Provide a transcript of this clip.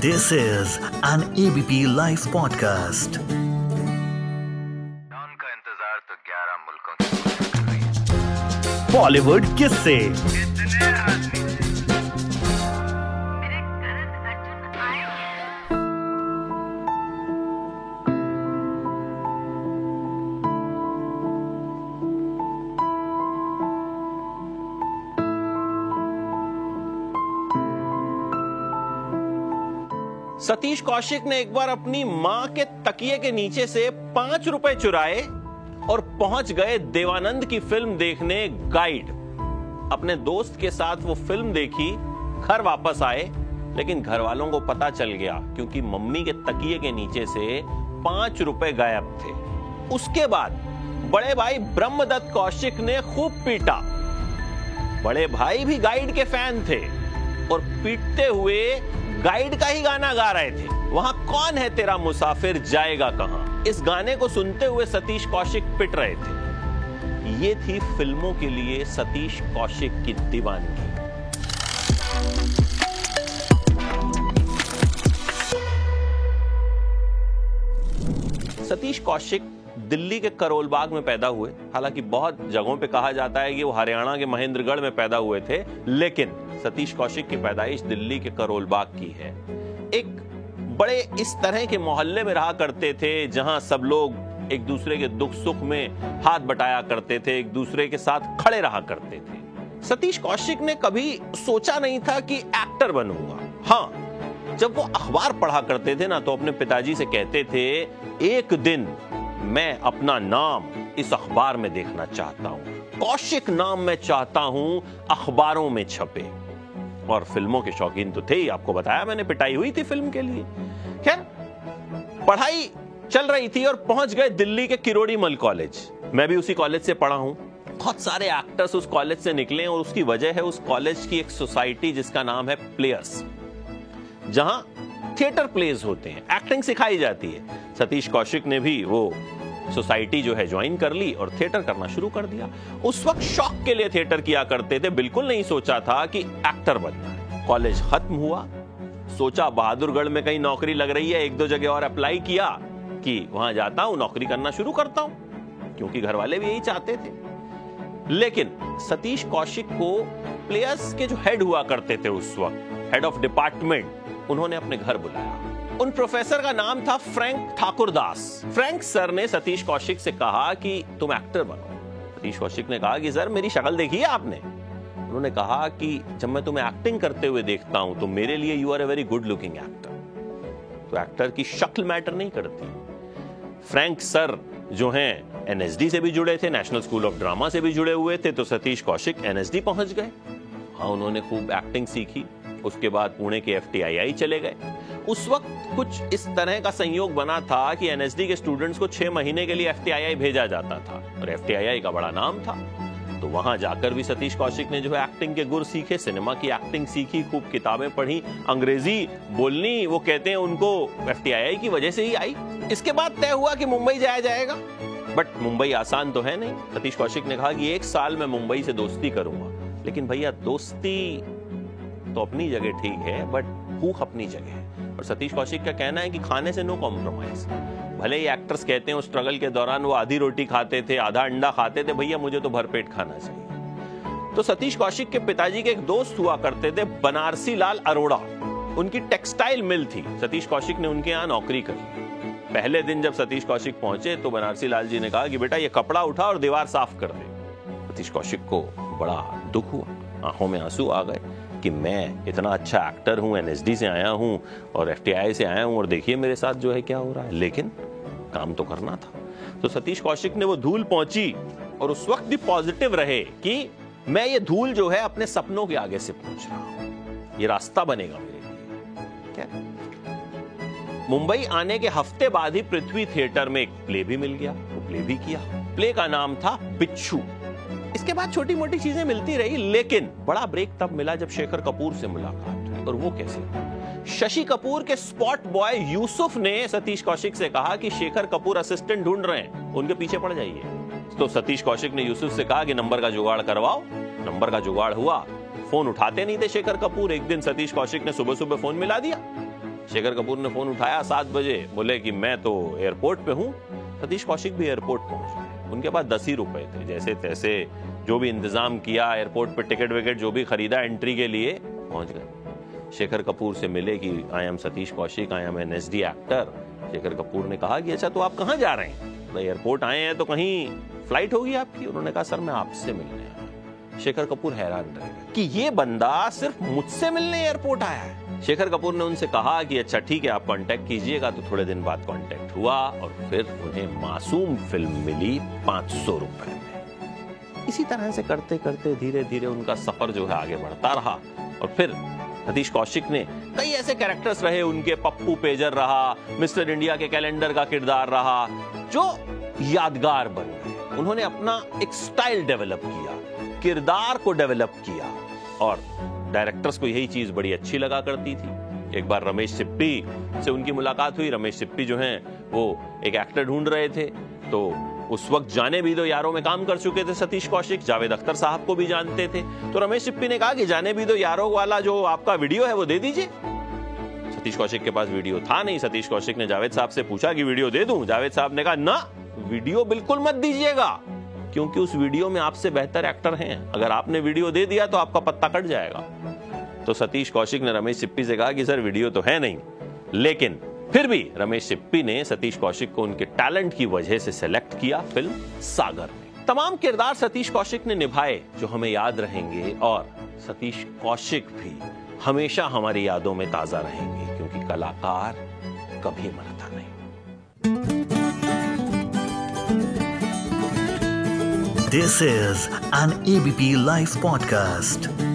This is an ABP Life podcast. Don का इंतज़ार सतीश कौशिक ने एक बार अपनी माँ के तकिए के नीचे से पाँच रुपए चुराए और पहुँच गए देवानंद की फ़िल्म देखने गाइड। अपने दोस्त के साथ वो फ़िल्म देखी, घर वापस आए, लेकिन घर वालों को पता चल गया क्योंकि मम्मी के तकिए के नीचे से पाँच रुपए गायब थे। उसके बाद बड़े भाई ब्रह्मदत्त कौशिक ने खूब पीटा। बड़े भाई भी गाइड के फ़ैन थे और पीटते हुए गाइड का ही गाना गा रहे थे। वहाँ कौन है तेरा मुसाफिर? जाएगा कहाँ? इस गाने को सुनते हुए सतीश कौशिक पिट रहे थे। ये थी फ़िल्मों के लिए सतीश कौशिक की दीवानगी। सतीश कौशिक दिल्ली के करोल बाग में पैदा हुए। हालाँकि बहुत जगहों पे कहा जाता है कि वो हरियाणा के महेंद्रगढ़ में पैदा हुए थे, लेकिन सतीश कौशिक की पैदाइश दिल्ली के करोल बाग की है। एक बड़े इस तरह के मोहल्ले में रहा करते थे, जहाँ सब लोग एक दूसरे के दुख सुख में हाथ बटाया करते थे, एक दूसरे के साथ खड़े रहा करते थे। सतीश कौशिक ने कभी सोचा नहीं था कि एक्टर बनूँगा। हाँ जब वो अखबार पढ़ा करते थे ना तो अपने पिताजी से कहते थे, एक दिन मैं अपना नाम इस अखबार में देखना चाहता हूँ। कौशिक नाम मैं चाहता हूँ अखबारों में छपे। और फ़िल्मों के शौकीन तो थे ही आपको बताया मैंने, पिटाई हुई थी फ़िल्म के लिए। खैर, पढ़ाई चल रही थी और पहुँच गए दिल्ली के किरोड़ी मल कॉलेज। मैं भी उसी कॉलेज से पढ़ा हूँ। बहुत सारे एक्टर्स उस कॉलेज से निकले और उसकी वजह है उस कॉलेज की एक सोसाइटी जिसका नाम है प्लेयर्स जहाँ थिएटर प्लेज होते हैं एक्टिंग सिखाई जाती है। सतीश कौशिक ने भी वो सोसाइटी जो है ज्वाइन कर ली और थिएटर करना शुरू कर दिया। उस वक्त शौक के लिए थिएटर किया करते थे, बिल्कुल नहीं सोचा था कि एक्टर बनना कॉलेज खत्म हुआ, सोचा बहादुरगढ़ में कहीं नौकरी लग रही है, एक दो जगह और अप्लाई किया कि वहाँ जाता हूँ, नौकरी करना शुरू करता हूँ, क्योंकि घर वाले भी यही चाहते थे। लेकिन सतीश कौशिक को प्लेयर्स के जो हेड हुआ करते थे उस वक्त हेड ऑफ़ डिपार्टमेंट उन्होंने अपने घर बुलाया। उन प्रोफेसर का नाम था Frank Thakur Das Frank sir ने सतीश कौशिक से कहा कि तुम एक्टर बनो। सतीश कौशिक ने कहा कि, सर, मेरी शक्ल देखी है आपने? उन्होंने कहा कि, जब मैं तुम्हें एक्टिंग करते हुए देखता हूँ तो मेरे लिए you are a very good looking actor तो एक्टर की शक्ल मैटर नहीं करती। फ्रैंक सर जो हैं एनएसडी से भी जुड़े थे नेशनल स्कूल ऑफ़ ड्रामा से भी जुड़े हुए थे तो सतीश कौशिक एनएसडी पहुँच गए। हाँ उन्होंने खूब एक्टिंग सीखी। उसके बाद पुणे के एफ़ चले गए। उस वक्त कुछ इस तरह का संयोग बना था कि एनएसडी के स्टूडेंट्स को छह महीने के लिए एफ़ भेजा जाता था। और एफ़ का बड़ा नाम था। तो वहाँ जाकर भी सतीश कौशिक ने जो है एक्टिंग के गुर सीखे सिनेमा की एक्टिंग सीखी, खूब किताबें पढ़ी, अंग्रेज़ी बोलनी, वो कहते हैं उनको एफ़ की वजह से ही आई। इसके बाद तय हुआ कि मुंबई जाया जाएगा। बट मुंबई आसान तो है नहीं। सतीश कौशिक ने कहा कि एक साल में मुंबई से दोस्ती करूँगा। लेकिन भैया, दोस्ती तो अपनी जगह ठीक है बट भूख अपनी जगह है? और सतीश कौशिक का कहना है कि खाने से नो कॉम्प्रोमाइज भले ही एक्टर्स कहते हैं, उस स्ट्रगल के दौरान वो आधी रोटी खाते थे, आधा अंडा खाते थे, भैया मुझे तो भरपेट खाना चाहिए। तो सतीश कौशिक के पिताजी के एक दोस्त हुआ करते थे, बनारसी लाल अरोड़ा। उनकी टेक्सटाइल मिल थी। सतीश कौशिक ने उनके यहाँ नौकरी करी। पहले दिन जब सतीश कौशिक पहुँचे तो बनारसी लाल जी ने कहा कि बेटा ये कपड़ा उठा और दीवार साफ़ कर दे। सतीश कौशिक को बड़ा दुख हुआ। आँखों में आँसू आ गए। कि मैं इतना अच्छा एक्टर हूँ एनएसडी से आया हूँ और एफटीआई से आया हूँ और देखिए मेरे साथ जो है क्या हो रहा है। लेकिन काम तो करना था। तो सतीश कौशिक ने वो धूल पहुँची और उस वक्त भी पॉजिटिव रहे कि मैं ये धूल जो है अपने सपनों के आगे से पहुँच रहा हूँ। ये रास्ता बनेगा मेरे लिए। क्या? मुंबई आने के हफ़्ते बाद ही पृथ्वी थिएटर में एक प्ले भी मिल गया। वो प्ले भी किया। प्ले का नाम था बिच्छू। इसके बाद छोटी मोटी चीज़ें मिलती रही, लेकिन बड़ा ब्रेक तब मिला जब शेखर कपूर से मुलाकात और वो कैसे? शशि कपूर के स्पॉट बॉय यूसुफ ने सतीश कौशिक से कहा कि शेखर कपूर असिस्टेंट ढूंढ रहे हैं, उनके पीछे पड़ जाइए। तो सतीश कौशिक ने यूसुफ से कहा कि नंबर का जुगाड़ करवाओ। नंबर का जुगाड़ हुआ। फ़ोन उठाते नहीं थे शेखर कपूर। एक दिन सतीश कौशिक ने सुबह सुबह फ़ोन मिला दिया। शेखर कपूर ने फ़ोन उठाया सात बजे। बोले कि मैं तो एयरपोर्ट पे हूँ। सतीश कौशिक भी एयरपोर्ट पहुँच उनके पास दस ही रुपए थे। जैसे तैसे जो भी इंतज़ाम किया एयरपोर्ट पे टिकट विकेट जो भी खरीदा एंट्री के लिए पहुँच गए। शेखर कपूर से मिले कि I am Satish Kaushik I am N S D actor Shekhar Kapoor ने कहा कि अच्छा तो आप कहाँ जा रहे हैं? तो एयरपोर्ट आए हैं तो कहीं फ़्लाइट होगी आपकी? उन्होंने कहा, सर, मैं आपसे मिलने आया शेखर कपूर हैरान रह कि ये बंदा सिर्फ़ मुझसे मिलने एयरपोर्ट आया है। शेखर कपूर ने उनसे कहा कि अच्छा ठीक है, आप कांटेक्ट कीजिएगा। तो थोड़े दिन बाद कांटेक्ट हुआ और फिर उन्हें मासूम फ़िल्म मिली पाँच सौ रुपए। इसी तरह से करते करते धीरे धीरे उनका सफ़र जो है आगे बढ़ता रहा। और फिर सतीश कौशिक ने कई ऐसे कैरेक्टर्स रहे, उनके पप्पू पेजर रहा, मिस्टर इंडिया के कैलेंडर का किरदार रहा, जो यादगार बन गए। उन्होंने अपना एक स्टाइल डेवलप किया, किरदार को डेवलप किया, और डायरेक्टर्स को यही चीज़ बड़ी अच्छी लगा करती थी। एक बार रमेश सिप्पी से उनकी मुलाकात हुई। रमेश सिप्पी जो हैं, वो एक एक्टर ढूंढ रहे थे तो उस वक्त जाने भी दो यारों में काम कर चुके थे सतीश कौशिक, जावेद अख्तर साहब को भी जानते थे। तो रमेश सिप्पी ने कहा कि जाने भी दो यारों वाला जो आपका वीडियो है वो दे दीजिए। सतीश कौशिक के पास वीडियो था नहीं। सतीश कौशिक ने जावेद साहब से पूछा कि वीडियो दे दूँ? जावेद साहब ने कहा, ना, वीडियो बिल्कुल मत दीजिएगा, क्योंकि उस वीडियो में आपसे बेहतर एक्टर हैं। अगर आपने वीडियो दे दिया तो आपका पत्ता कट जाएगा। तो सतीश कौशिक ने रमेश सिप्पी से कहा कि, सर, वीडियो तो है नहीं, लेकिन फिर भी रमेश सिप्पी ने सतीश कौशिक को उनके टैलेंट की वजह से सेलेक्ट किया फ़िल्म सागर में तमाम किरदार सतीश कौशिक ने निभाए, जो हमें याद रहेंगे और सतीश कौशिक भी हमेशा हमारी यादों में ताज़ा रहेंगे, क्योंकि कलाकार कभी मरता नहीं this is an ABP live podcast.